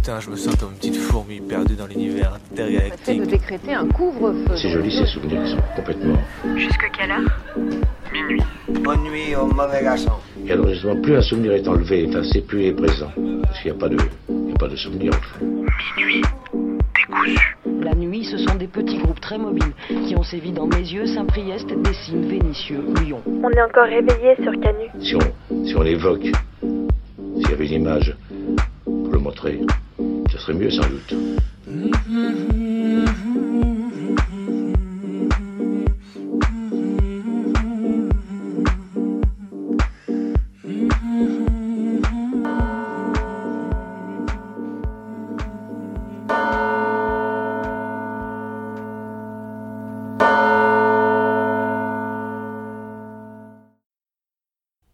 Putain, je me sens comme une petite fourmi perdue dans l'univers intergalactique. de décréter un couvre-feu. C'est joli ces souvenirs qui sont complètement. Jusque quelle heure? Minuit. Bonne nuit au mauvais garçon. Et alors justement, plus un souvenir est enlevé, effacé, plus il est présent. Parce qu'il n'y a pas de, il n'y a pas de souvenir en fait. Minuit. Décousu. La nuit, ce sont des petits groupes très mobiles qui ont sévi dans Mézieux, Saint-Priest, Dessines, Vénissieux, Lyon. On est encore réveillé sur Canu. Si on, si on l'évoque, s'il y avait une image pour le montrer, ce serait mieux sans doute.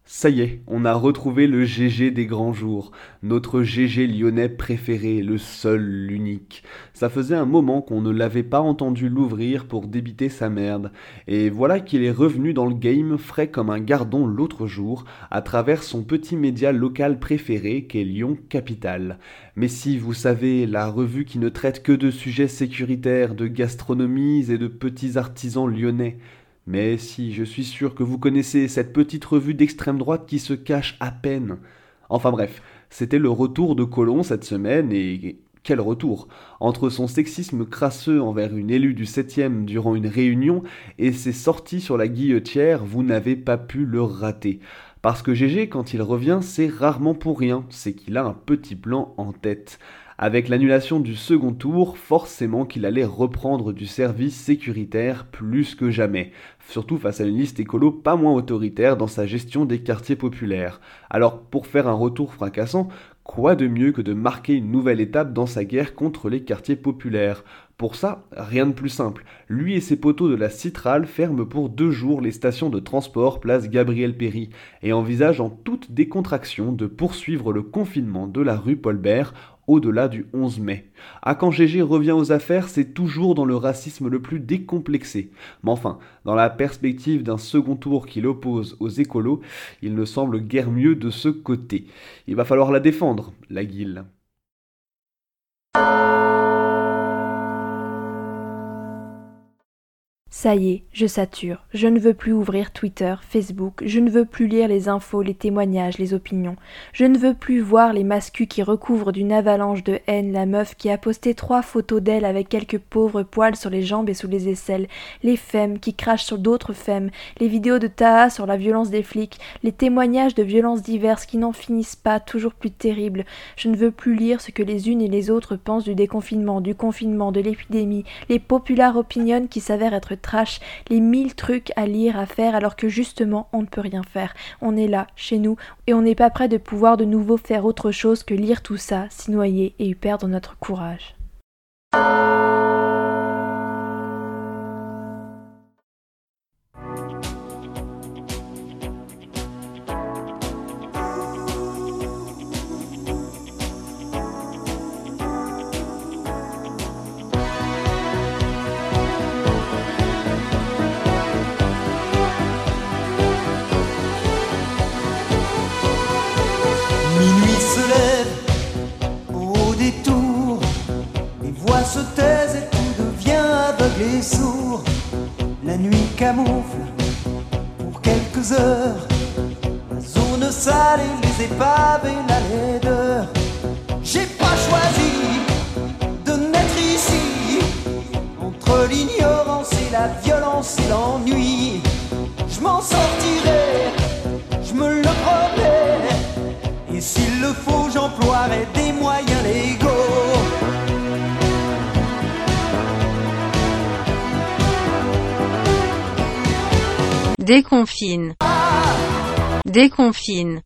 Ça y est, on a retrouvé le GG des grands jours, notre GG lyonnais préféré, le seul, l'unique. Ça faisait un moment qu'on ne l'avait pas entendu l'ouvrir pour débiter sa merde, et voilà qu'il est revenu dans le game frais comme un gardon l'autre jour, à travers son petit média local préféré qu'est Lyon Capital. Mais si, vous savez, la revue qui ne traite que de sujets sécuritaires, de gastronomies et de petits artisans lyonnais, mais si, je suis sûr que vous connaissez cette petite revue d'extrême droite qui se cache à peine. Enfin bref, c'était le retour de Colomb cette semaine et quel retour? Entre son sexisme crasseux envers une élue du 7e durant une réunion et ses sorties sur la guillotière, vous n'avez pas pu le rater. Parce que GG, quand il revient, c'est rarement pour rien, c'est qu'il a un petit plan en tête. Avec l'annulation du second tour, forcément qu'il allait reprendre du service sécuritaire plus que jamais, surtout face à une liste écolo pas moins autoritaire dans sa gestion des quartiers populaires. Alors pour faire un retour fracassant, quoi de mieux que de marquer une nouvelle étape dans sa guerre contre les quartiers populaires? Pour ça, rien de plus simple. Lui et ses poteaux de la Citrale ferment pour deux jours les stations de transport place Gabriel Péry et envisagent en toute décontraction de poursuivre le confinement de la rue Paulbert au-delà du 11 mai. À quand GG revient aux affaires, c'est toujours dans le racisme le plus décomplexé. Mais enfin, dans la perspective d'un second tour qui l'oppose aux écolos, il ne semble guère mieux de ce côté. Il va falloir la défendre, la guille. Ça y est, je sature. Je ne veux plus ouvrir Twitter, Facebook. Je ne veux plus lire les infos, les témoignages, les opinions. Je ne veux plus voir les mascus qui recouvrent d'une avalanche de haine la meuf qui a posté trois photos d'elle avec quelques pauvres poils sur les jambes et sous les aisselles, les femmes qui crachent sur d'autres femmes, les vidéos de Taha sur la violence des flics, les témoignages de violences diverses qui n'en finissent pas, toujours plus terribles. Je ne veux plus lire ce que les unes et les autres pensent du déconfinement, du confinement, de l'épidémie, les populaires opinions qui s'avèrent être les mille trucs à lire, à faire, alors que justement on ne peut rien faire. On est là, chez nous, et on n'est pas prêt de pouvoir de nouveau faire autre chose que lire tout ça, s'y noyer et y perdre notre courage. Déconfine. Déconfine.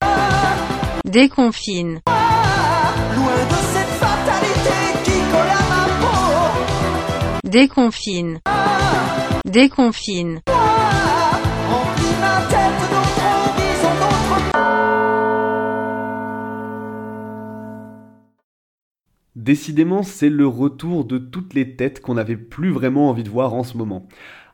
Déconfine. Loin de cette fatalité qui colle à ma peau. Déconfine. Déconfine. Décidément, c'est le retour de toutes les têtes qu'on n'avait plus vraiment envie de voir en ce moment.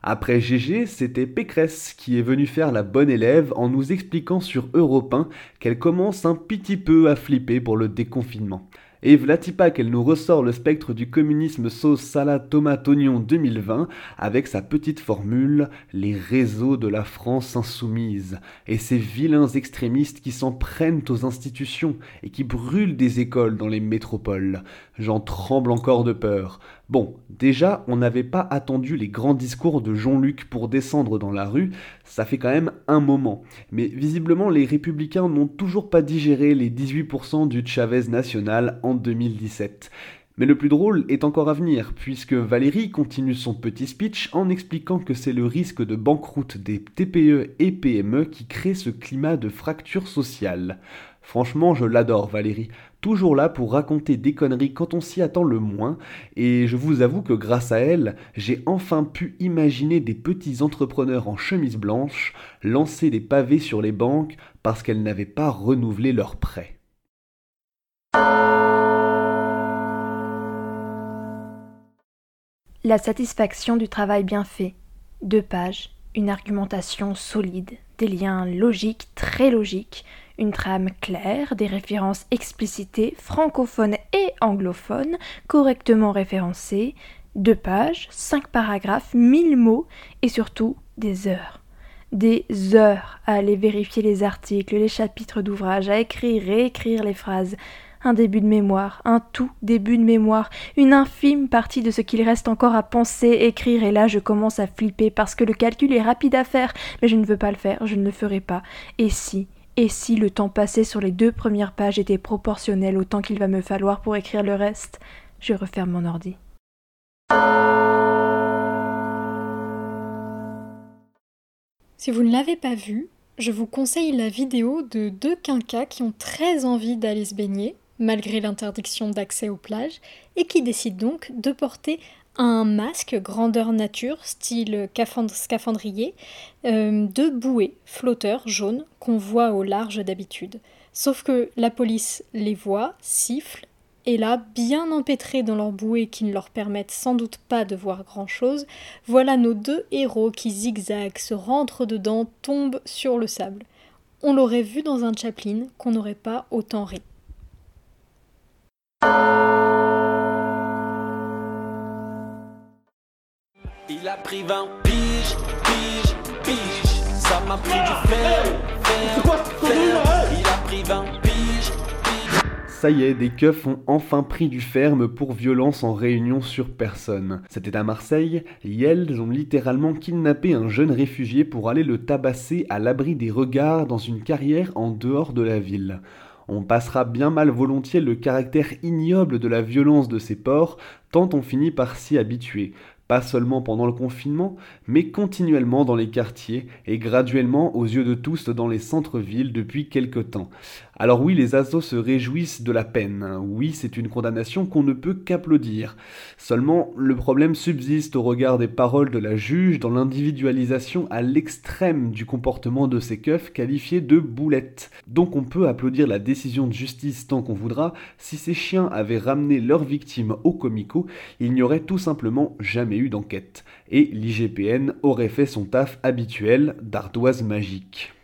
Après GG, c'était Pécresse qui est venue faire la bonne élève en nous expliquant sur Europe 1 qu'elle commence un petit peu à flipper pour le déconfinement. Et Vlatipa qu'elle nous ressort le spectre du communisme sauce salade tomate oignon 2020 avec sa petite formule les réseaux de la France insoumise et ces vilains extrémistes qui s'en prennent aux institutions et qui brûlent des écoles dans les métropoles. J'en tremble encore de peur. Bon, déjà, on n'avait pas attendu les grands discours de Jean-Luc pour descendre dans la rue, ça fait quand même un moment. Mais visiblement, les républicains n'ont toujours pas digéré les 18% du Chavez national en 2017. Mais le plus drôle est encore à venir, puisque Valérie continue son petit speech en expliquant que c'est le risque de banqueroute des TPE et PME qui crée ce climat de fracture sociale. Franchement, je l'adore Valérie, toujours là pour raconter des conneries quand on s'y attend le moins, et je vous avoue que grâce à elle, j'ai enfin pu imaginer des petits entrepreneurs en chemise blanche lancer des pavés sur les banques parce qu'elles n'avaient pas renouvelé leurs prêts. La satisfaction du travail bien fait. Deux pages, une argumentation solide, des liens logiques, très logiques, une trame claire, des références explicitées, francophones et anglophones, correctement référencées, deux pages, cinq paragraphes, mille mots et surtout des heures. Des heures à aller vérifier les articles, les chapitres d'ouvrage, à écrire, réécrire les phrases, un début de mémoire, un tout début de mémoire, une infime partie de ce qu'il reste encore à penser, écrire, et là je commence à flipper parce que le calcul est rapide à faire, mais je ne veux pas le faire, je ne le ferai pas. Et si, et si le temps passé sur les deux premières pages était proportionnel au temps qu'il va me falloir pour écrire le reste Je referme mon ordi. Si vous ne l'avez pas vu, je vous conseille la vidéo de deux quinquas qui ont très envie d'aller se baigner, malgré l'interdiction d'accès aux plages, et qui décident donc de porter un masque grandeur nature, style scaphandrier, euh, de bouées flotteurs jaunes qu'on voit au large d'habitude. Sauf que la police les voit, siffle, et là, bien empêtrés dans leurs bouées qui ne leur permettent sans doute pas de voir grand-chose, voilà nos deux héros qui zigzaguent, se rentrent dedans, tombent sur le sable. On l'aurait vu dans un Chaplin qu'on n'aurait pas autant ri. Pris 20 piges, piges, piges. Ça m'a pris du fer, fer, fer. Il a pris 20 piges, piges. Ça y est, des keufs ont enfin pris du ferme pour violence en réunion sur personne. C'était à Marseille, et elles ont littéralement kidnappé un jeune réfugié pour aller le tabasser à l'abri des regards dans une carrière en dehors de la ville. On passera bien mal volontiers le caractère ignoble de la violence de ces porcs, tant on finit par s'y habituer, pas seulement pendant le confinement, mais continuellement dans les quartiers et graduellement aux yeux de tous dans les centres-villes depuis quelque temps. Alors oui, les assos se réjouissent de la peine, oui, c'est une condamnation qu'on ne peut qu'applaudir. Seulement, le problème subsiste au regard des paroles de la juge dans l'individualisation à l'extrême du comportement de ces keufs qualifiés de boulettes. Donc on peut applaudir la décision de justice tant qu'on voudra, si ces chiens avaient ramené leurs victimes au comico, il n'y aurait tout simplement jamais eu d'enquête, et l'IGPN aurait fait son taf habituel d'ardoise magique.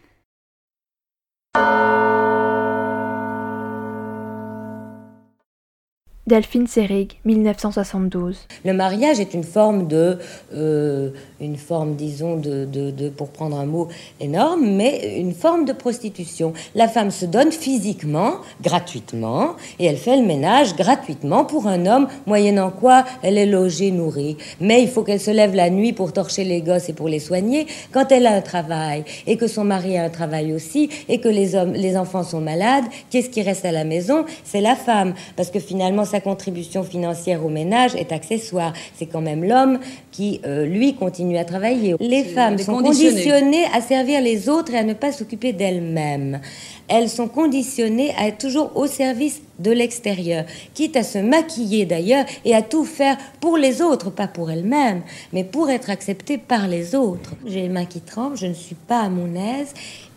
Delphine Seyrig, 1972. Le mariage est une forme de, euh, une forme, disons, de, de, de, pour prendre un mot énorme, mais une forme de prostitution. La femme se donne physiquement, gratuitement, et elle fait le ménage gratuitement pour un homme, moyennant quoi elle est logée, nourrie. Mais il faut qu'elle se lève la nuit pour torcher les gosses et pour les soigner. Quand elle a un travail, et que son mari a un travail aussi, et que les, hommes, les enfants sont malades, qu'est-ce qui reste à la maison? C'est la femme, parce que finalement, sa contribution financière au ménage est accessoire. C'est quand même l'homme qui, euh, lui, continue à travailler. Les femmes sont conditionnées à servir les autres et à ne pas s'occuper d'elles-mêmes. Elles sont conditionnées à être toujours au service de l'extérieur, quitte à se maquiller d'ailleurs et à tout faire pour les autres, pas pour elles-mêmes, mais pour être acceptées par les autres. J'ai les mains qui tremblent, je ne suis pas à mon aise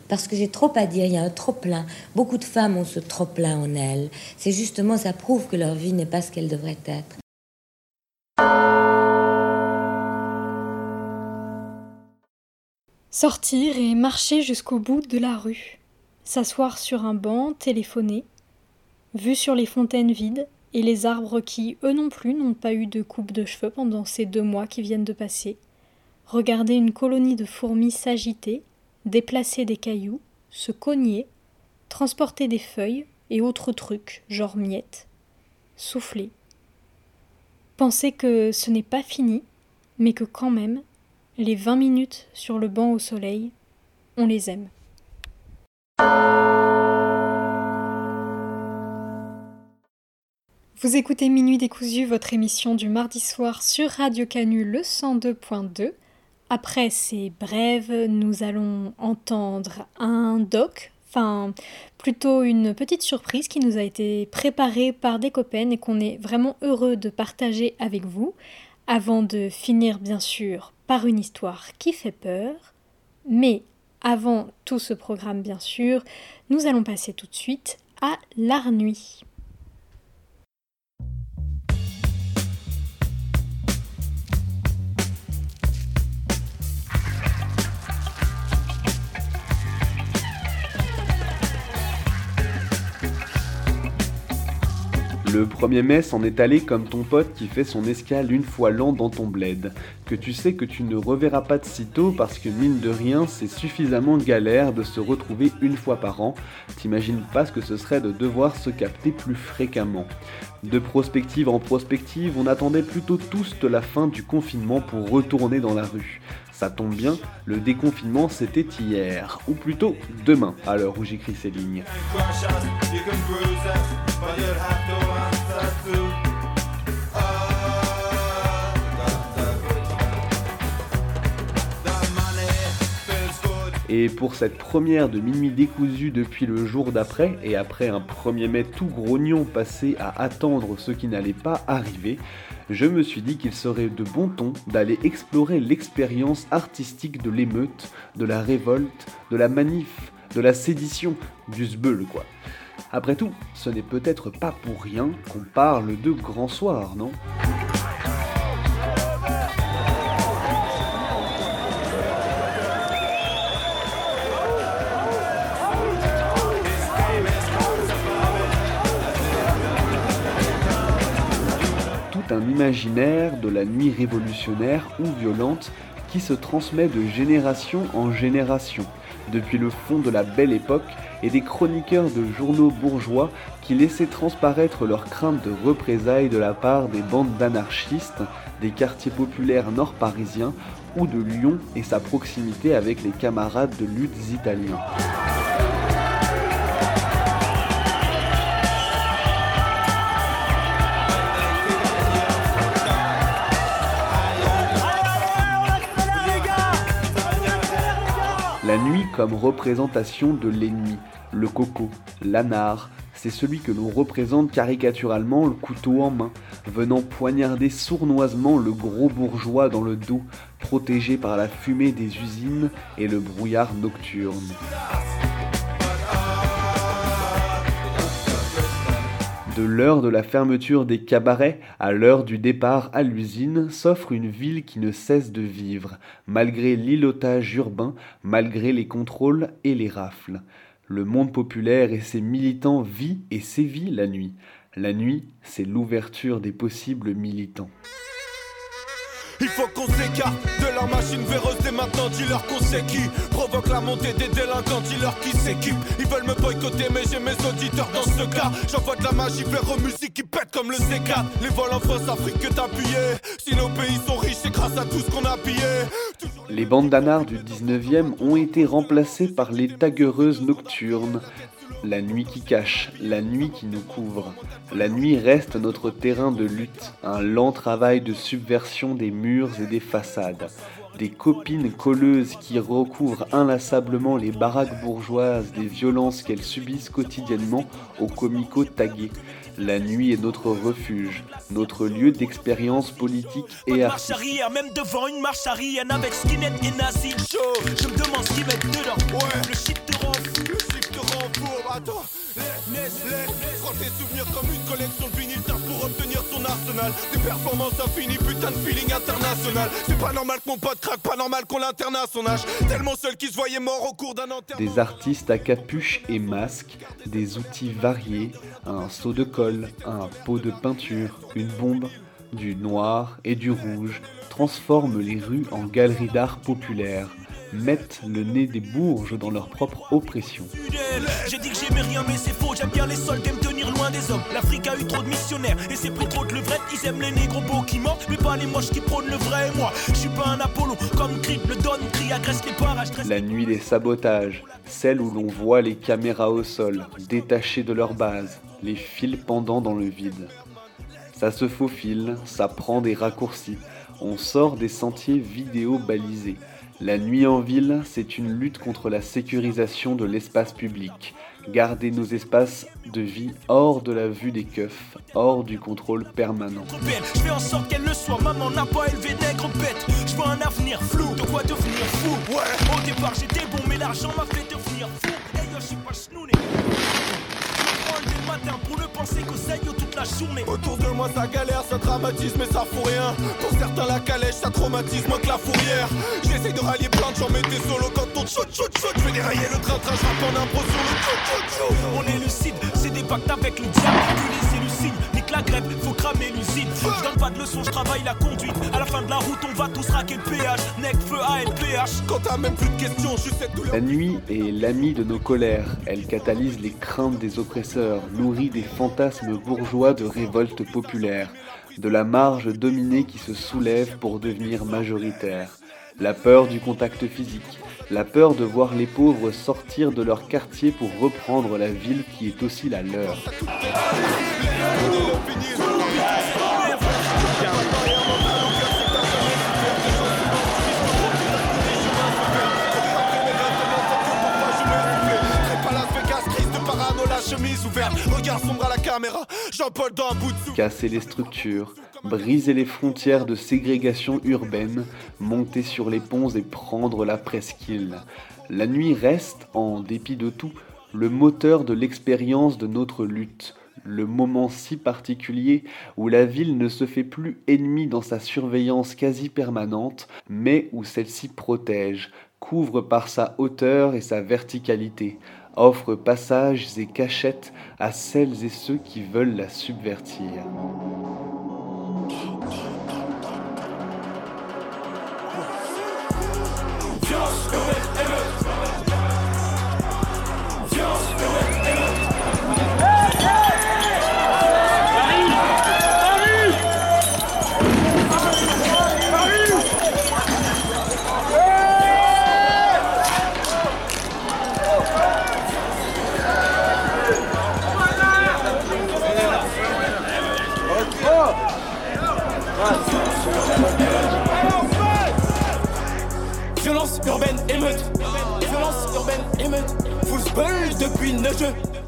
parce que j'ai trop à dire, il y a un trop-plein. Beaucoup de femmes ont ce trop-plein en elles. C'est justement, ça prouve que leur vie n'est pas ce qu'elle devrait être. Sortir et marcher jusqu'au bout de la rue. S'asseoir sur un banc, téléphoner. Vue sur les fontaines vides, et les arbres qui, eux non plus, n'ont pas eu de coupe de cheveux pendant ces deux mois qui viennent de passer. Regarder une colonie de fourmis s'agiter, déplacer des cailloux, se cogner, transporter des feuilles et autres trucs, genre miettes, souffler. Penser que ce n'est pas fini, mais que quand même, les vingt minutes sur le banc au soleil, on les aime. Vous écoutez Minuit décousu, votre émission du mardi soir sur Radio Canu le 102.2. Après ces brèves, nous allons entendre un doc, enfin plutôt une petite surprise qui nous a été préparée par des copains et qu'on est vraiment heureux de partager avec vous, avant de finir bien sûr par une histoire qui fait peur. Mais avant tout ce programme bien sûr, nous allons passer tout de suite à l'art nuit. Le 1er mai s'en est allé comme ton pote qui fait son escale une fois l'an dans ton bled, que tu sais que tu ne reverras pas de sitôt parce que mine de rien c'est suffisamment galère de se retrouver une fois par an, t'imagines pas ce que ce serait de devoir se capter plus fréquemment. De prospective en prospective, on attendait plutôt tous de la fin du confinement pour retourner dans la rue. Ça tombe bien, le déconfinement c'était hier, ou plutôt demain, à l'heure où j'écris ces lignes. Et pour cette première de minuit décousu depuis le jour d'après, et après un 1er mai tout grognon passé à attendre ce qui n'allait pas arriver, je me suis dit qu'il serait de bon ton d'aller explorer l'expérience artistique de l'émeute, de la révolte, de la manif, de la sédition, du sbeul quoi. Après tout, ce n'est peut-être pas pour rien qu'on parle de grand soir, non? Un imaginaire de la nuit révolutionnaire ou violente qui se transmet de génération en génération, depuis le fond de la belle époque et des chroniqueurs de journaux bourgeois qui laissaient transparaître leurs craintes de représailles de la part des bandes d'anarchistes des quartiers populaires nord-parisiens ou de Lyon et sa proximité avec les camarades de luttes italiens. La nuit comme représentation de l'ennemi, le coco, l'anard, c'est celui que l'on représente caricaturalement le couteau en main, venant poignarder sournoisement le gros bourgeois dans le dos, protégé par la fumée des usines et le brouillard nocturne. De l'heure de la fermeture des cabarets à l'heure du départ à l'usine s'offre une ville qui ne cesse de vivre, malgré l'îlotage urbain, malgré les contrôles et les rafles. Le monde populaire et ses militants vit et sévit la nuit. La nuit, c'est l'ouverture des possibles militants. Il faut qu'on s'écarte de leur machine véreuse dès maintenant. Dis-leur qu'on sait qui provoque la montée des délinquants. Dis-leur qui s'équipe. Ils veulent me boycotter, mais j'ai mes auditeurs dans ce cas. J'envoie de la magie vers aux musiques qui pètent comme le C4. Les vols en France, Afrique que. Si nos pays sont riches, c'est grâce à tout ce qu'on a pillé. Les bandes d'anards du 19e ont été remplacées par les taguereuses nocturnes. La nuit qui cache, la nuit qui nous couvre. La nuit reste notre terrain de lutte, un lent travail de subversion des murs et des façades. Des copines colleuses qui recouvrent inlassablement les baraques bourgeoises des violences qu'elles subissent quotidiennement aux comicaux tagués. La nuit est notre refuge, notre lieu d'expérience politique et Marche artistique. arrière, même devant une marche arrière avec skinhead et nazi. Je me demande ce qu'ils mettent dedans. Ouais, le shit te rend fou, Des artistes à capuche et masque, des outils variés, un seau de colle, un pot de peinture, une bombe, du noir et du rouge transforment les rues en galeries d'art populaire, mettent le nez des bourges dans leur propre oppression. J'ai dit que j'aimais rien mais c'est faux, j'aime bien les soldats me tenir loin des hommes L'Afrique a eu trop de missionnaires et c'est pris trop de levrette Ils aiment les négros beaux qui mentent mais pas les moches qui prônent le vrai Moi je suis pas un Apollo comme Creed, le Don crie agresse les parages La nuit des sabotages, celle où l'on voit les caméras au sol, détachées de leur base, les fils pendant dans le vide. Ça se faufile, ça prend des raccourcis, on sort des sentiers vidéo balisés. La nuit en ville, c'est une lutte contre la sécurisation de l'espace public. Garder nos espaces de vie hors de la vue des keufs, hors du contrôle permanent. Je fais en sorte qu'elle le soit, maman n'a pas élevé nègre bête Je vois un avenir flou, de quoi devenir fou. Ouais, au départ j'étais bon mais l'argent m'a fait devenir fou. Hey yo, je suis pas schnouné matin pour le penser qu'au saillot toute la journée. Autour de moi ça galère, ça dramatise mais ça fout rien. Pour certains la calèche ça traumatise moins que la fourrière. J'essaye de rallier plein de gens mais t'es solo quand on chut chut chut. Je vais dérailler le train train, je en impro sur le chut. On est lucide, c'est des pactes avec le diable. Tu c'est lucide, la La nuit est l'amie de nos colères. Elle catalyse les craintes des oppresseurs, nourrit des fantasmes bourgeois de révolte populaire, de la marge dominée qui se soulève pour devenir majoritaire. La peur du contact physique, la peur de voir les pauvres sortir de leur quartier pour reprendre la ville qui est aussi la leur. Casser les structures, briser les frontières de ségrégation urbaine, monter sur les ponts et prendre la presqu'île. La nuit reste, en dépit de tout, le moteur de l'expérience de notre lutte, le moment si particulier où la ville ne se fait plus ennemie dans sa surveillance quasi permanente, mais où celle-ci protège, couvre par sa hauteur et sa verticalité, offre passages et cachettes à celles et ceux qui veulent la subvertir. Urbaine émeute. Urbaine émeute. Depuis.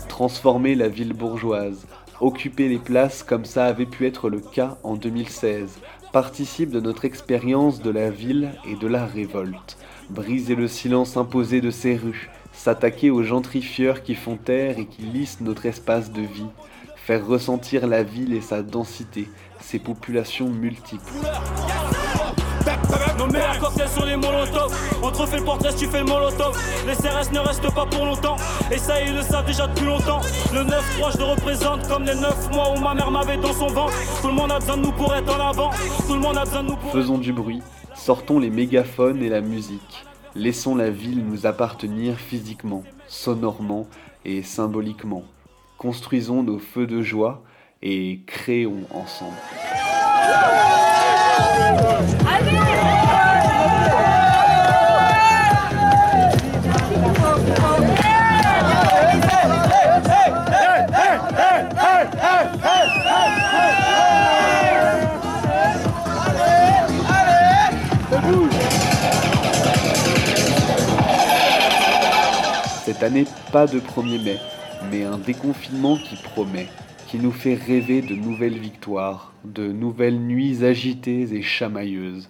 Transformer la ville bourgeoise, occuper les places comme ça avait pu être le cas en 2016, participe de notre expérience de la ville et de la révolte. Briser le silence imposé de ces rues, s'attaquer aux gentrifieurs qui font taire et qui lissent notre espace de vie, faire ressentir la ville et sa densité, ses populations multiples. Nos meilleurs cocktails sont les molotovs. On te refait le portrait si tu fais le molotov. Les CRS ne restent pas pour longtemps. Et ça, ils le savent déjà depuis longtemps. Le 9-3, je le représente comme les 9 mois où ma mère m'avait dans son ventre. Tout le monde a besoin de nous pour être en avant. Tout le monde a besoin de nous pour. Faisons du bruit, sortons les mégaphones et la musique. Laissons la ville nous appartenir physiquement, sonorement et symboliquement. Construisons nos feux de joie et créons ensemble. Cette année, pas de 1er mai, mais un déconfinement qui promet, qui nous fait rêver de nouvelles victoires, de nouvelles nuits agitées et chamailleuses.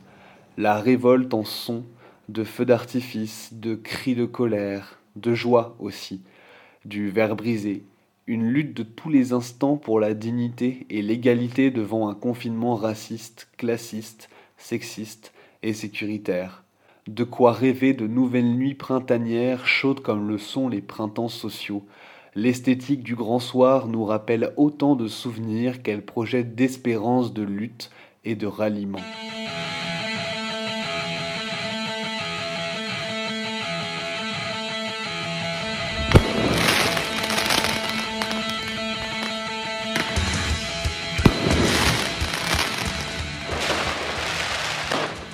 La révolte en son, de feux d'artifice, de cris de colère, de joie aussi, du verre brisé, une lutte de tous les instants pour la dignité et l'égalité devant un confinement raciste, classiste, sexiste et sécuritaire. De quoi rêver de nouvelles nuits printanières chaudes comme le sont les printemps sociaux. L'esthétique du grand soir nous rappelle autant de souvenirs qu'elle projette d'espérance de lutte et de ralliement.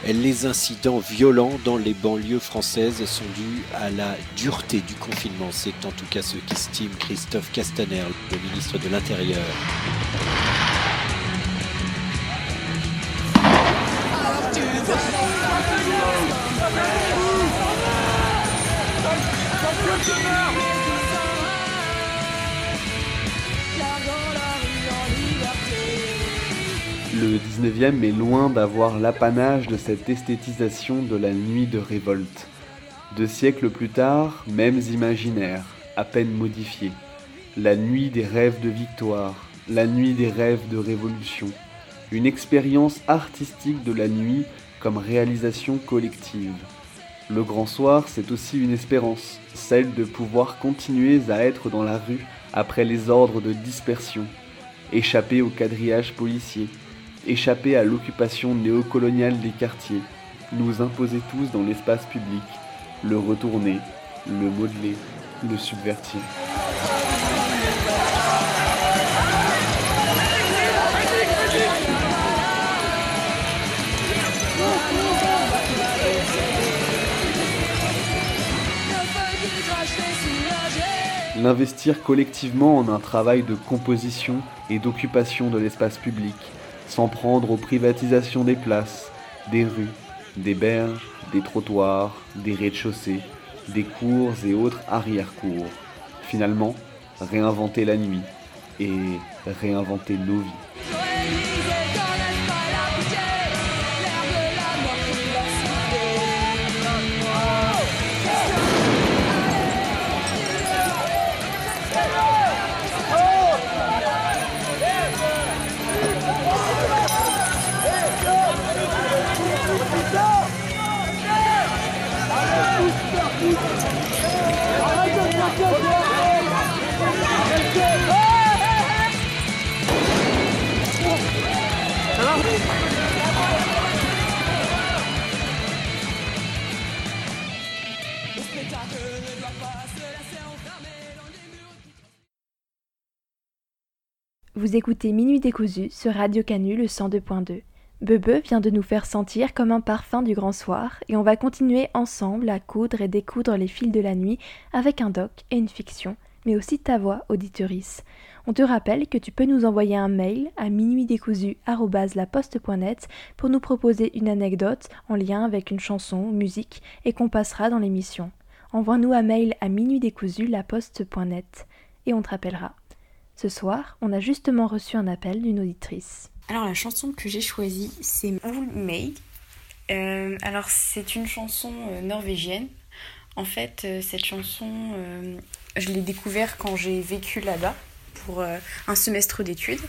Les incidents violents dans les banlieues françaises sont dus à la dureté du confinement. C'est en tout cas ce qu'estime Christophe Castaner, le ministre de l'Intérieur. Le 19e est loin d'avoir l'apanage de cette esthétisation de la nuit de révolte. Deux siècles plus tard, mêmes imaginaires, à peine modifiés. La nuit des rêves de victoire, la nuit des rêves de révolution. Une expérience artistique de la nuit comme réalisation collective. Le grand soir, c'est aussi une espérance, celle de pouvoir continuer à être dans la rue après les ordres de dispersion, échapper au quadrillage policier, échapper à l'occupation néocoloniale des quartiers, nous imposer tous dans l'espace public, le retourner, le modeler, le subvertir. L'investir collectivement en un travail de composition et d'occupation de l'espace public, s'en prendre aux privatisations des places, des rues, des berges, des trottoirs, des rez-de-chaussée, des cours et autres arrière-cours. Finalement, réinventer la nuit et réinventer nos vies. Écoutez Minuit décousu sur Radio Canu le 102.2. Bebe vient de nous faire sentir comme un parfum du grand soir et on va continuer ensemble à coudre et découdre les fils de la nuit avec un doc et une fiction, mais aussi ta voix, auditorice. On te rappelle que tu peux nous envoyer un mail à minuitdécousu.net pour nous proposer une anecdote en lien avec une chanson musique et qu'on passera dans l'émission. Envoie-nous un mail à minuitdécousu.laposte.net et on te rappellera. Ce soir, on a justement reçu un appel d'une auditrice. Alors la chanson que j'ai choisie, c'est Old Maid. Euh, alors c'est une chanson euh, norvégienne. En fait, euh, cette chanson, je l'ai découverte quand j'ai vécu là-bas pour un semestre d'études.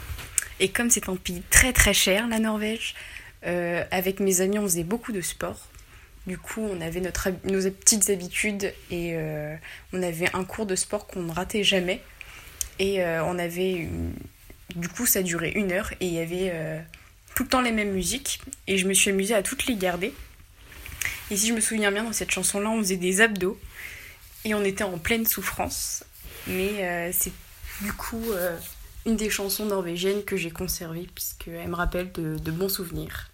Et comme c'est un pays très très cher, la Norvège, avec mes amis, on faisait beaucoup de sport. Du coup, on avait notre, nos petites habitudes et on avait un cours de sport qu'on ne ratait jamais. Et euh, on avait Du coup, ça durait une heure et il y avait euh, tout le temps les mêmes musiques. Et je me suis amusée à toutes les garder. Et si je me souviens bien, dans cette chanson-là, on faisait des abdos. Et on était en pleine souffrance. Mais euh, c'est du coup une des chansons norvégiennes que j'ai conservées, puisqu'elle me rappelle de, de bons souvenirs.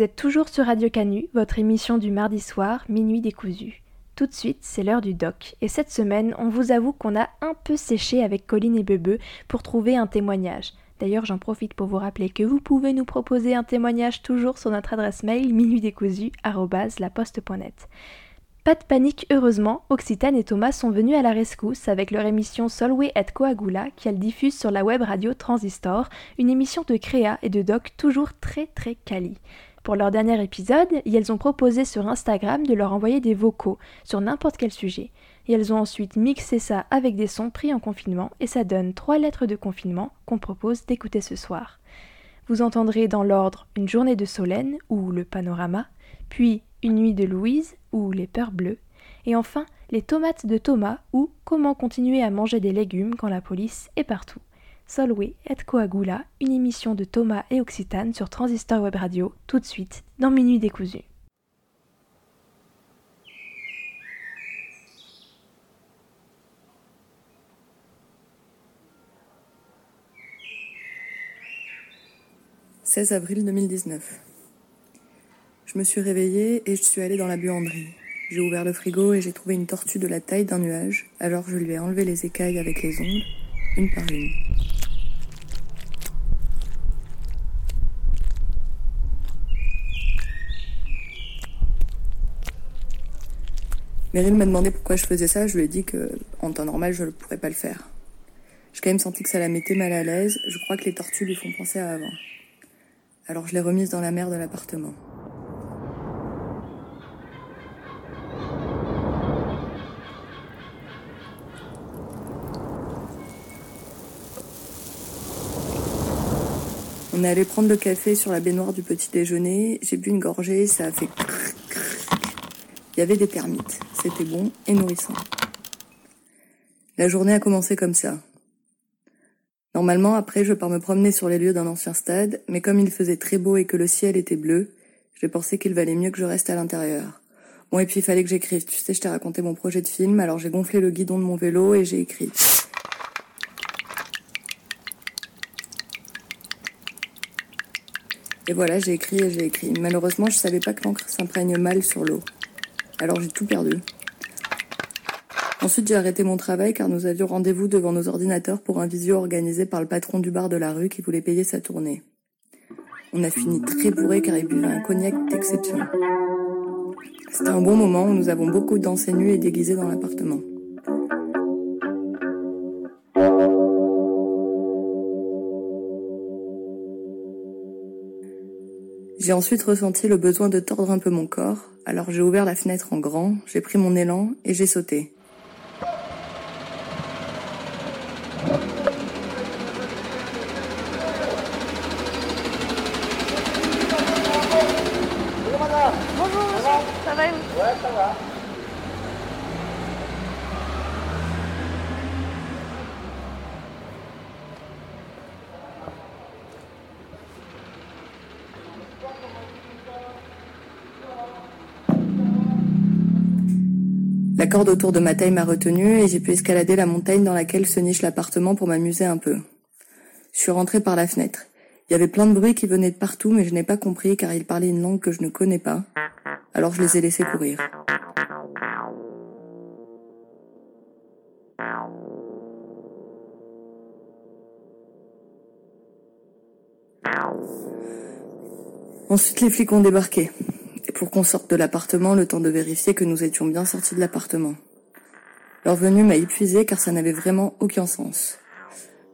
Vous êtes toujours sur Radio Canu, votre émission du mardi soir, minuit décousu. Tout de suite, c'est l'heure du doc. Et cette semaine, on vous avoue qu'on a un peu séché avec Colline et Bebe pour trouver un témoignage. D'ailleurs, j'en profite pour vous rappeler que vous pouvez nous proposer un témoignage toujours sur notre adresse mail minuitdécousu@laposte.net. Pas de panique, heureusement, Occitane et Thomas sont venus à la rescousse avec leur émission Solway et Coagula qu'elles diffusent sur la web radio Transistor, une émission de créa et de doc toujours très très quali. Pour leur dernier épisode, elles ont proposé sur Instagram de leur envoyer des vocaux sur n'importe quel sujet. Et elles ont ensuite mixé ça avec des sons pris en confinement et ça donne trois lettres de confinement qu'on propose d'écouter ce soir. Vous entendrez dans l'ordre Une journée de Solène ou Le Panorama, puis Une nuit de Louise ou Les Peurs Bleues, et enfin Les tomates de Thomas ou Comment continuer à manger des légumes quand la police est partout. Solway et Coagula, une émission de Thomas et Occitane sur Transistor Web Radio, tout de suite dans Minuit décousu. « 16 avril 2019. Je me suis réveillée et je suis allée dans la buanderie. J'ai ouvert le frigo et j'ai trouvé une tortue de la taille d'un nuage, alors je lui ai enlevé les écailles avec les ongles, une par une. Meryl m'a demandé pourquoi je faisais ça, je lui ai dit que en temps normal je ne pourrais pas le faire. J'ai quand même senti que ça la mettait mal à l'aise, je crois que les tortues lui font penser à avant. Alors je l'ai remise dans la mer de l'appartement. On est allé prendre le café sur la baignoire du petit déjeuner. J'ai bu une gorgée, ça a fait crrr. Il y avait des termites. C'était bon et nourrissant. La journée a commencé comme ça. Normalement, après, je pars me promener sur les lieux d'un ancien stade, mais comme il faisait très beau et que le ciel était bleu, j'ai pensé qu'il valait mieux que je reste à l'intérieur. Bon, et puis il fallait que j'écrive. Tu sais, je t'ai raconté mon projet de film, alors j'ai gonflé le guidon de mon vélo et j'ai écrit. Et voilà, j'ai écrit et j'ai écrit. Malheureusement, je savais pas que l'encre s'imprègne mal sur l'eau. Alors j'ai tout perdu. Ensuite, j'ai arrêté mon travail car nous avions rendez-vous devant nos ordinateurs pour un visio organisé par le patron du bar de la rue qui voulait payer sa tournée. On a fini très bourré car il buvait un cognac d'exception. C'était un bon moment où nous avons beaucoup dansé nus et déguisés dans l'appartement. J'ai ensuite ressenti le besoin de tordre un peu mon corps, alors j'ai ouvert la fenêtre en grand, j'ai pris mon élan et j'ai sauté. Bonjour, monsieur. Ça va et vous Ouais, ça va. La autour de ma taille m'a retenue et j'ai pu escalader la montagne dans laquelle se niche l'appartement pour m'amuser un peu. Je suis rentrée par la fenêtre. Il y avait plein de bruits qui venaient de partout, mais je n'ai pas compris car ils parlaient une langue que je ne connais pas. Alors je les ai laissés courir. Ensuite, les flics ont débarqué. Pour qu'on sorte de l'appartement, le temps de vérifier que nous étions bien sortis de l'appartement. Leur venue m'a épuisée car ça n'avait vraiment aucun sens.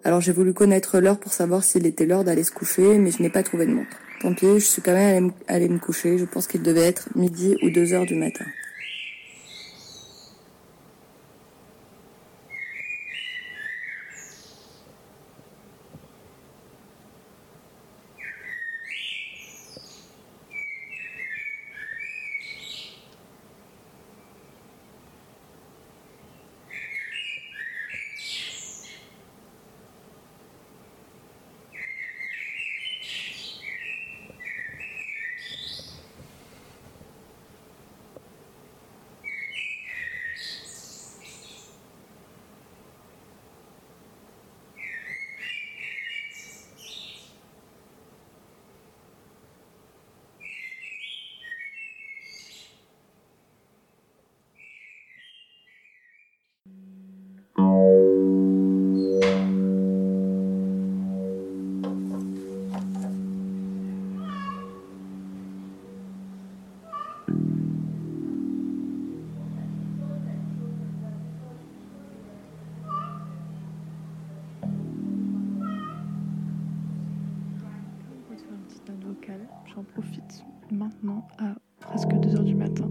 Alors j'ai voulu connaître l'heure pour savoir s'il était l'heure d'aller se coucher, mais je n'ai pas trouvé de montre. Tant pis, je suis quand même allée me- allée me coucher. Je pense qu'il devait être midi ou deux heures du matin. À presque 2h du matin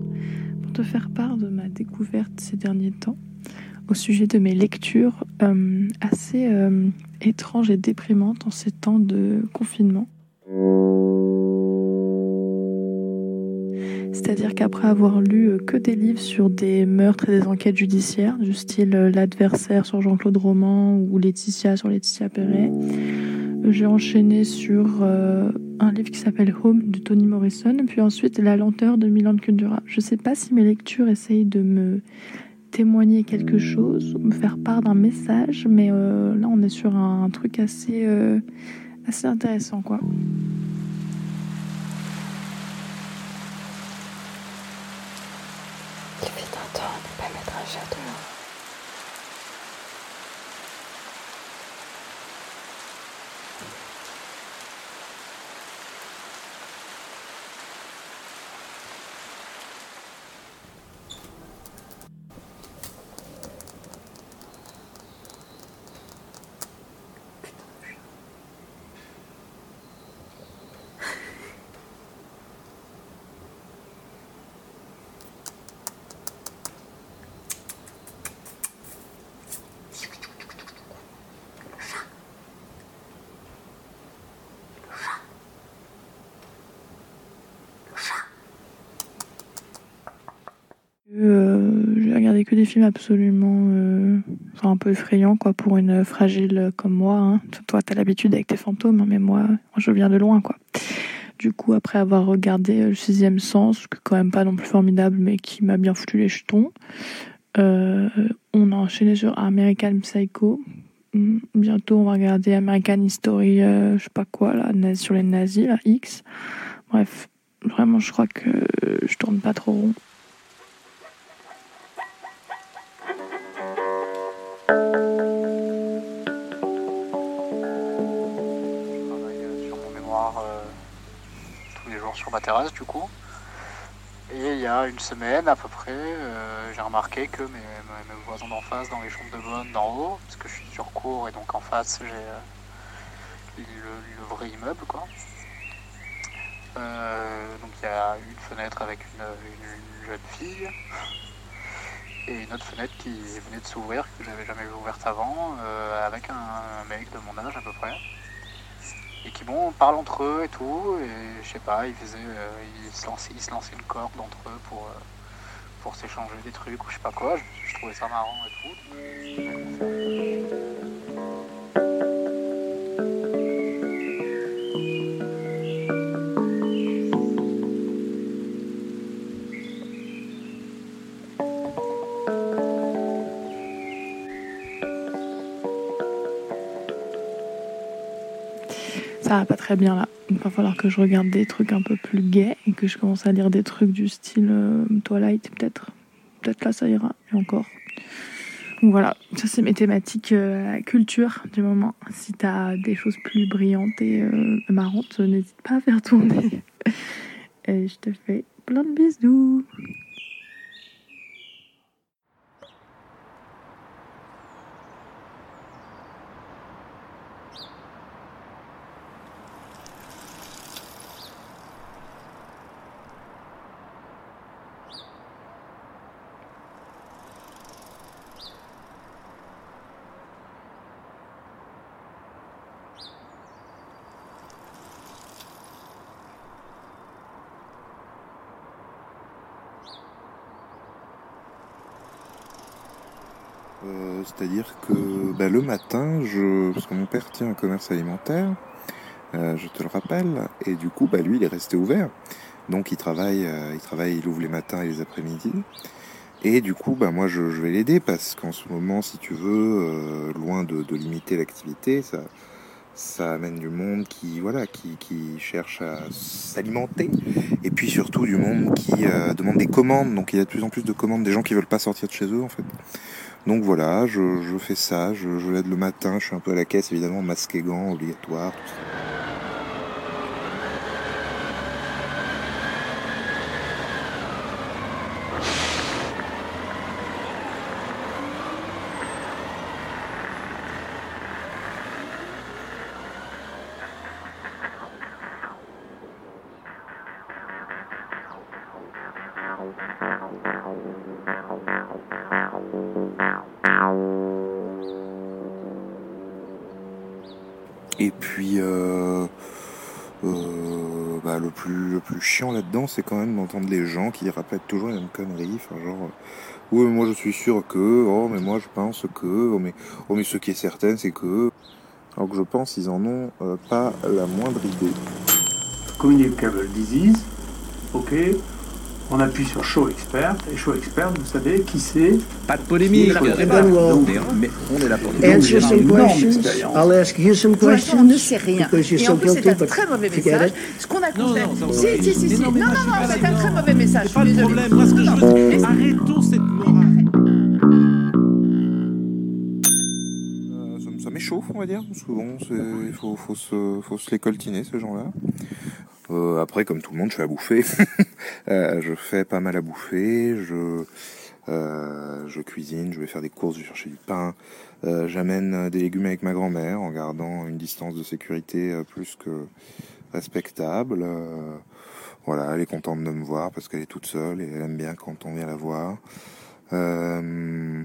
pour te faire part de ma découverte ces derniers temps au sujet de mes lectures euh, assez euh, étranges et déprimantes en ces temps de confinement. C'est-à-dire qu'après avoir lu euh, que des livres sur des meurtres et des enquêtes judiciaires, du style L'adversaire sur Jean-Claude Roman ou Laetitia sur Laetitia Perret, j'ai enchaîné sur un livre qui s'appelle Home de Toni Morrison, puis ensuite La lenteur de Milan Kundera. Je sais pas si mes lectures essayent de me témoigner quelque chose, me faire part d'un message, mais euh, là on est sur un, un truc assez, euh, assez intéressant quoi. Des films absolument euh, un peu effrayants quoi pour une fragile comme moi. hein. Toi, t'as l'habitude avec tes fantômes, hein, mais moi, je viens de loin quoi. Du coup, après avoir regardé euh, le sixième sens, que quand même pas non plus formidable, mais qui m'a bien foutu les jetons, euh, on a enchaîné sur American Psycho. Hum, Bientôt, on va regarder American History, euh, je sais pas quoi là, sur les nazis, là, X. Bref, vraiment, je crois que je tourne pas trop rond. Dehors sur ma terrasse du coup. Et il y a une semaine à peu près, euh, j'ai remarqué que mes, voisins d'en face, dans les chambres de bonne d'en haut, parce que je suis sur cours et donc en face j'ai euh, le, vrai immeuble quoi. Euh, donc il y a une fenêtre avec une, une- une jeune fille et une autre fenêtre qui venait de s'ouvrir que j'avais jamais ouverte avant avec un mec de mon âge à peu près et qui bon parlent entre eux et tout et je sais pas ils faisaient euh, ils se lançaient ils se lançaient une corde entre eux pour euh, pour s'échanger des trucs ou je sais pas quoi. Je, je trouvais ça marrant et tout Ça va pas très bien là. Il va falloir que je regarde des trucs un peu plus gays et que je commence à lire des trucs du style euh, Twilight peut-être. Peut-être là ça ira. Et encore. Donc voilà, ça c'est mes thématiques euh, culture du moment. Si t'as des choses plus brillantes et euh, marrantes, n'hésite pas à faire tourner. et je te fais plein de bisous. Euh, C'est-à-dire que bah, le matin, je... parce que mon père tient un commerce alimentaire, euh, je te le rappelle, et du coup, bah, lui, il est resté ouvert. Donc il travaille, euh, il travaille, il ouvre les matins et les après-midi. Et du coup, bah, moi, je, vais l'aider parce qu'en ce moment, si tu veux, loin de, limiter l'activité, ça, amène du monde qui, voilà, qui, cherche à s'alimenter. Et puis surtout du monde qui demande des commandes. Donc il y a de plus en plus de commandes, des gens qui veulent pas sortir de chez eux, en fait. Donc voilà, je, je fais ça, je, je l'aide le matin, je suis un peu à la caisse, évidemment, masque et gants, obligatoire. C'est quand même d'entendre les gens qui répètent toujours les mêmes conneries. Enfin, genre, euh, oui, moi je suis sûr que, oh, mais moi je pense que, oh, mais, oh, mais ce qui est certain, c'est que. Alors que je pense, ils en ont euh, pas la moindre idée. Communicable Disease, ok. On appuie sur Show Expert, et Show Expert, vous savez qui c'est Pas de polémique. Qui est la- Donc, mais- on est là pour Answer some questions. expérience. I'll ask you some Pour l'instant, on ne sait rien. Et en plus, c'est un très mauvais message. Ce qu'on a Non, constaté. Si, si, si, si. Mais Non, non, non, c'est un très mauvais message. pas suis problème. désolée. Moi, ce que je veux arrêtons cette morale. Euh, ça, ça m'échauffe, on va dire, parce c'est- il faut, faut, se, faut se les coltiner, ces gens-là. Euh, après, comme tout le monde, je fais à bouffer. Euh, je fais pas mal à bouffer, je, euh, je cuisine, je vais faire des courses, je vais chercher du pain. Euh, J'amène des légumes avec ma grand-mère en gardant une distance de sécurité euh, plus que respectable. Euh, voilà, elle est contente de me voir parce qu'elle est toute seule et elle aime bien quand on vient la voir. Euh,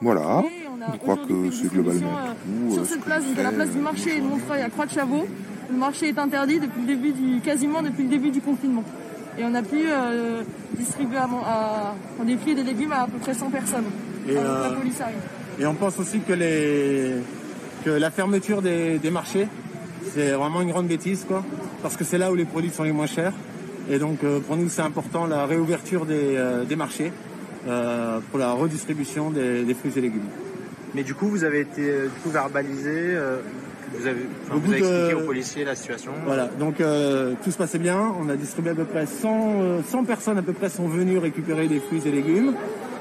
voilà, je crois que c'est globalement tout. Sur euh, ce cette place, à la place du euh, marché de Montreuil à Croix-de-Chavaux, le marché est interdit depuis le début du, quasiment depuis le début du confinement. Et on a pu euh, distribuer à, à, des fruits et des légumes à à peu près 100 personnes. Et, euh, la police arrive. Et on pense aussi que, les... que la fermeture des, des marchés, c'est vraiment une grande bêtise, quoi. Parce que c'est là où les produits sont les moins chers. Et donc, euh, pour nous, c'est important la réouverture des, euh, des marchés euh, pour la redistribution des, des fruits et légumes. Mais du coup, vous avez été euh, du coup, verbalisé, euh, vous avez, enfin, Au vous bout avez expliqué de- aux policiers la situation. Voilà, donc euh, tout se passait bien. On a distribué à peu près 100, euh, 100 personnes à peu près sont venues récupérer des fruits et légumes.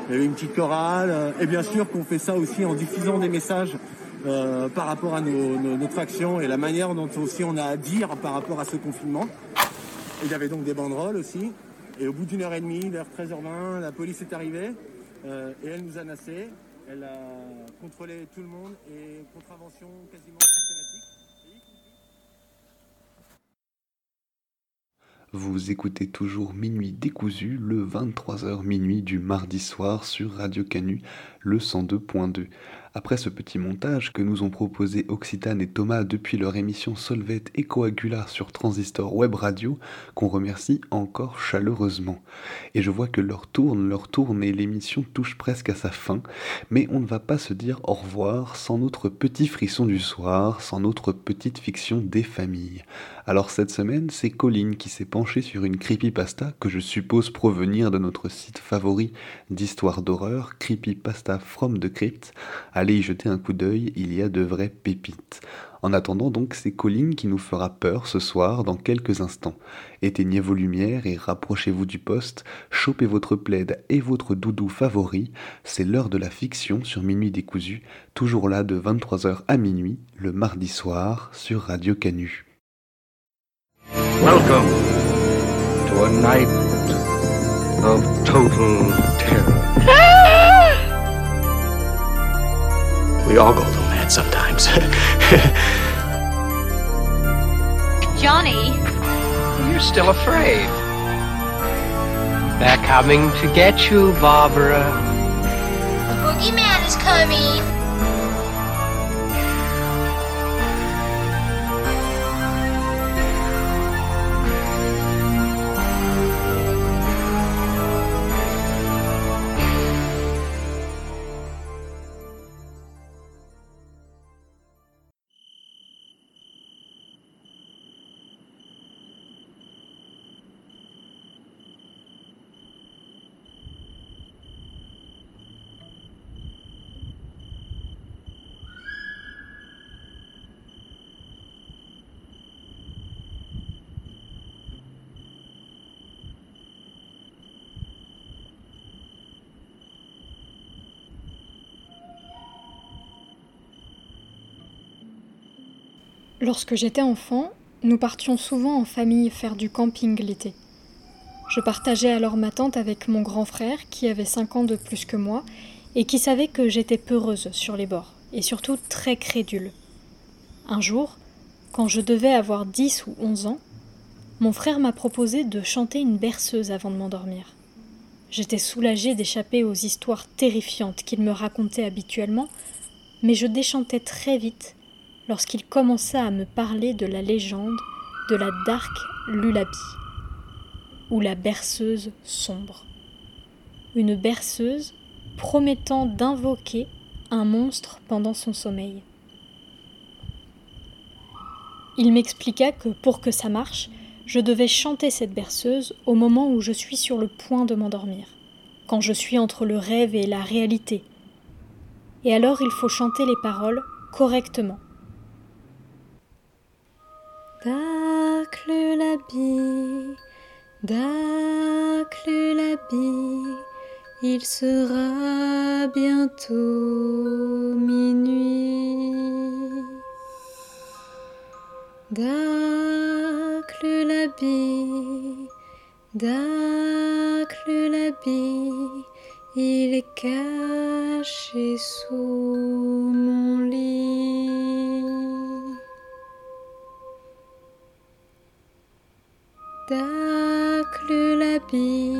Il y avait une petite chorale. et bien sûr qu'on fait ça aussi en diffusant des messages euh, par rapport à nos- nos- notre action et la manière dont aussi on a à dire par rapport à ce confinement. il y avait donc des banderoles aussi. Et au bout d'une heure et demie, vers 13h20, la police est arrivée euh, et elle nous a nassés. Elle a contrôlé tout le monde et contravention quasiment systématique. Vous écoutez toujours Minuit décousu, le 23h minuit du mardi soir sur Radio Canu, le 102.2. Après ce petit montage que nous ont proposé Occitane et Thomas depuis leur émission Solvette et Coagula sur Transistor Web Radio, qu'on remercie encore chaleureusement. Et je vois que leur tourne, leur tourne et l'émission touche presque à sa fin, mais on ne va pas se dire au revoir sans notre petit frisson du soir, sans notre petite fiction des familles. Alors cette semaine, c'est Colline qui s'est penchée sur une creepypasta que je suppose provenir de notre site favori d'histoire d'horreur, Creepypasta from the Crypt. Allez y jeter un coup d'œil, il y a de vraies pépites. En attendant donc, c'est Colline qui nous fera peur ce soir dans quelques instants. Éteignez vos lumières et rapprochez-vous du poste, chopez votre plaid et votre doudou favori, c'est l'heure de la fiction sur Minuit décousu, toujours là de 23h à minuit, le mardi soir, sur Radio Canu. Welcome to a night of total terror. we all go a little mad sometimes. Johnny, You're still afraid. They're coming to get you, Barbara. the boogeyman is coming. Lorsque j'étais enfant, nous partions souvent en famille faire du camping l'été. Je partageais alors ma tente avec mon grand frère, qui avait 5 ans de plus que moi, et qui savait que j'étais peureuse sur les bords, et surtout très crédule. Un jour, quand je devais avoir 10 ou 11 ans, mon frère m'a proposé de chanter une berceuse avant de m'endormir. J'étais soulagée d'échapper aux histoires terrifiantes qu'il me racontait habituellement, mais je déchantais très vite lorsqu'il commença à me parler de la légende de la Dark Lullaby, ou la berceuse sombre. Une berceuse promettant d'invoquer un monstre pendant son sommeil. Il m'expliqua que pour que ça marche, je devais chanter cette berceuse au moment où je suis sur le point de m'endormir, quand je suis entre le rêve et la réalité. Et alors il faut chanter les paroles correctement. Dark Lullaby, il sera bientôt minuit. Dark Lullaby, il est caché sous mon lit. Dark Lullaby,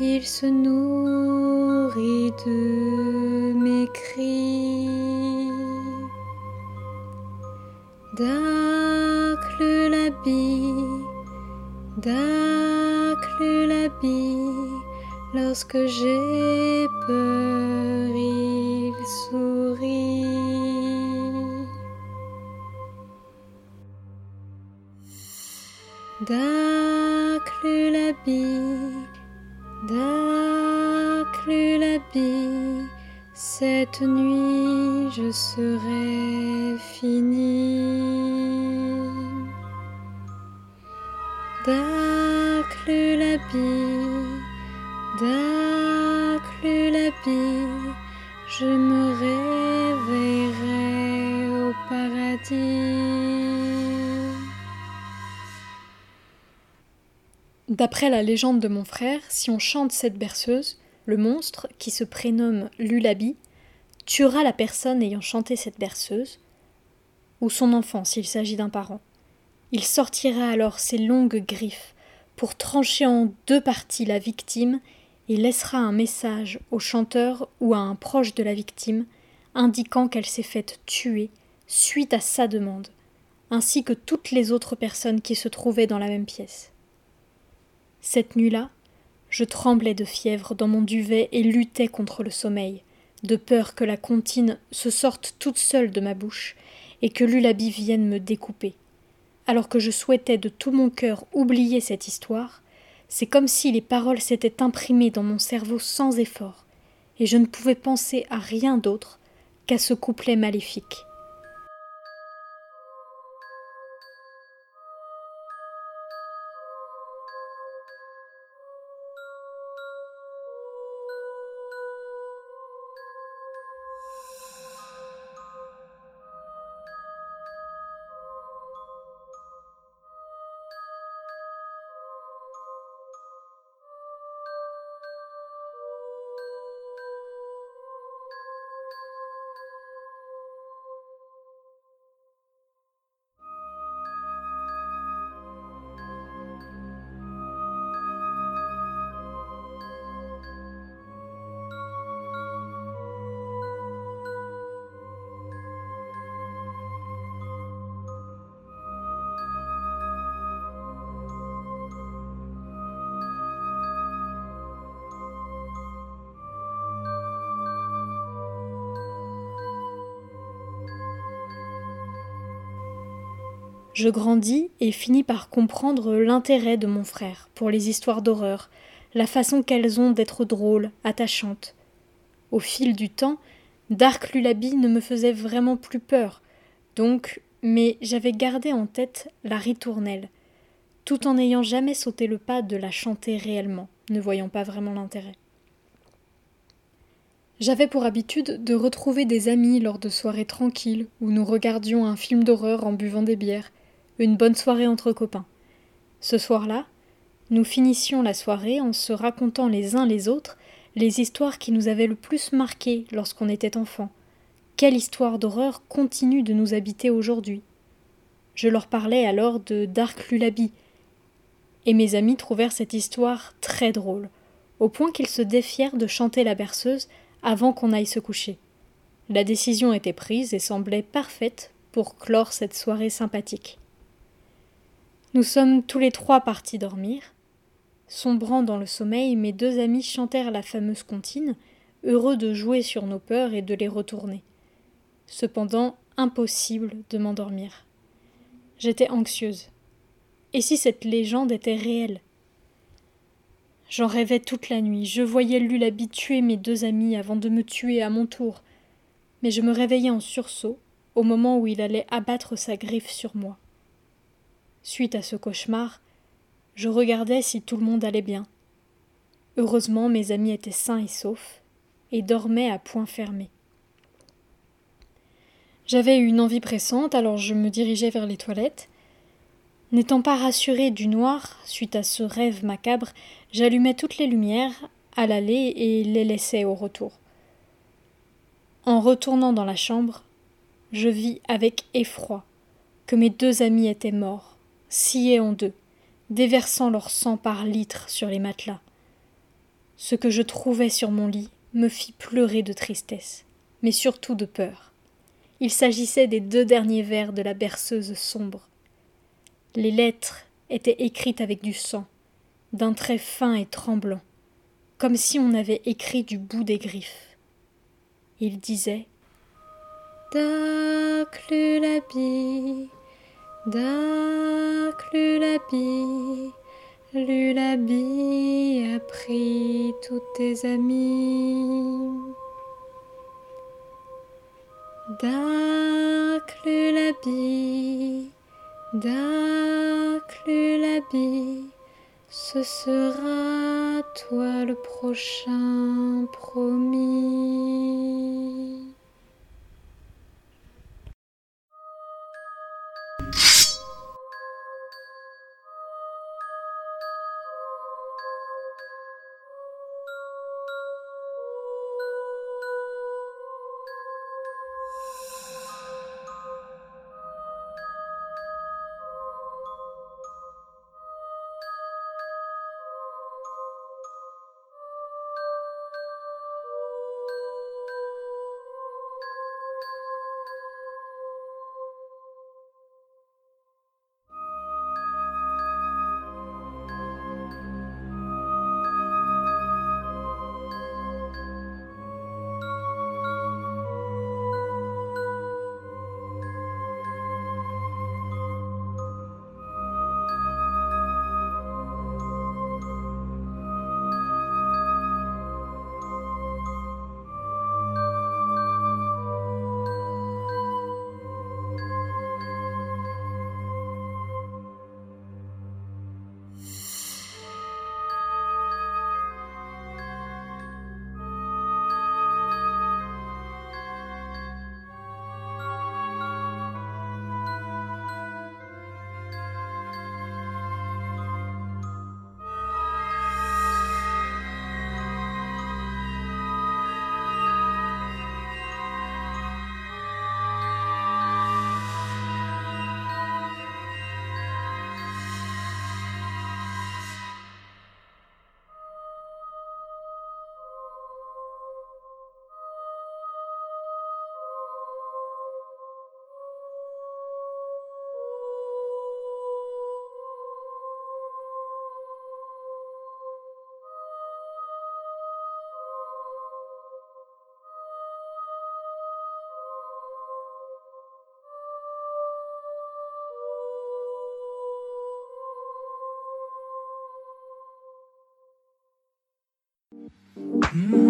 il se nourrit de mes cris. Dark Lullaby, lorsque j'ai peur, il sourit. Dark Lullaby, cette nuit je serai fini. Dark Lullaby, je me réveillerai au paradis. D'après la légende de mon frère, si on chante cette berceuse, le monstre, qui se prénomme Lulabi, tuera la personne ayant chanté cette berceuse, ou son enfant s'il s'agit d'un parent. Il sortira alors ses longues griffes pour trancher en deux parties la victime et laissera un message au chanteur ou à un proche de la victime indiquant qu'elle s'est faite tuer suite à sa demande, ainsi que toutes les autres personnes qui se trouvaient dans la même pièce. Cette nuit-là, je tremblais de fièvre dans mon duvet et luttais contre le sommeil, de peur que la comptine se sorte toute seule de ma bouche et que Lulabi vienne me découper. Alors que je souhaitais de tout mon cœur oublier cette histoire, c'est comme si les paroles s'étaient imprimées dans mon cerveau sans effort, et je ne pouvais penser à rien d'autre qu'à ce couplet maléfique. Je grandis et finis par comprendre l'intérêt de mon frère pour les histoires d'horreur, la façon qu'elles ont d'être drôles, attachantes. Au fil du temps, Dark Lullaby ne me faisait vraiment plus peur, donc, mais j'avais gardé en tête la ritournelle, tout en n'ayant jamais sauté le pas de la chanter réellement, ne voyant pas vraiment l'intérêt. J'avais pour habitude de retrouver des amis lors de soirées tranquilles où nous regardions un film d'horreur en buvant des bières, une bonne soirée entre copains. Ce soir-là, nous finissions la soirée en se racontant les uns les autres les histoires qui nous avaient le plus marqués lorsqu'on était enfant. Quelle histoire d'horreur continue de nous habiter aujourd'hui Je leur parlais alors de Dark Lullaby, et mes amis trouvèrent cette histoire très drôle, au point qu'ils se défièrent de chanter la berceuse avant qu'on aille se coucher. La décision était prise et semblait parfaite pour clore cette soirée sympathique. Nous sommes tous les trois partis dormir. Sombrant dans le sommeil, mes deux amis chantèrent la fameuse comptine, heureux de jouer sur nos peurs et de les retourner. Cependant, impossible de m'endormir. J'étais anxieuse. Et si cette légende était réelle? J'en rêvais toute la nuit. Je voyais Lulabi tuer mes deux amis avant de me tuer à mon tour. Mais je me réveillais en sursaut au moment où il allait abattre sa griffe sur moi. Suite à ce cauchemar, je regardais si tout le monde allait bien. Heureusement, mes amis étaient sains et saufs et dormaient à point fermé. J'avais une envie pressante, alors je me dirigeais vers les toilettes. N'étant pas rassurée du noir, suite à ce rêve macabre, j'allumais toutes les lumières à l'aller et les laissais au retour. En retournant dans la chambre, je vis avec effroi que mes deux amis étaient morts, sciés en deux, déversant leur sang par litres sur les matelas. Ce que je trouvais sur mon lit me fit pleurer de tristesse, mais surtout de peur. Il s'agissait des deux derniers vers de la berceuse sombre. Les lettres étaient écrites avec du sang, d'un trait fin et tremblant, comme si on avait écrit du bout des griffes. Il disait Dark Lullaby a pris tous tes amis. Dark Lullaby, Dark Lullaby, ce sera toi le prochain promis. Mm.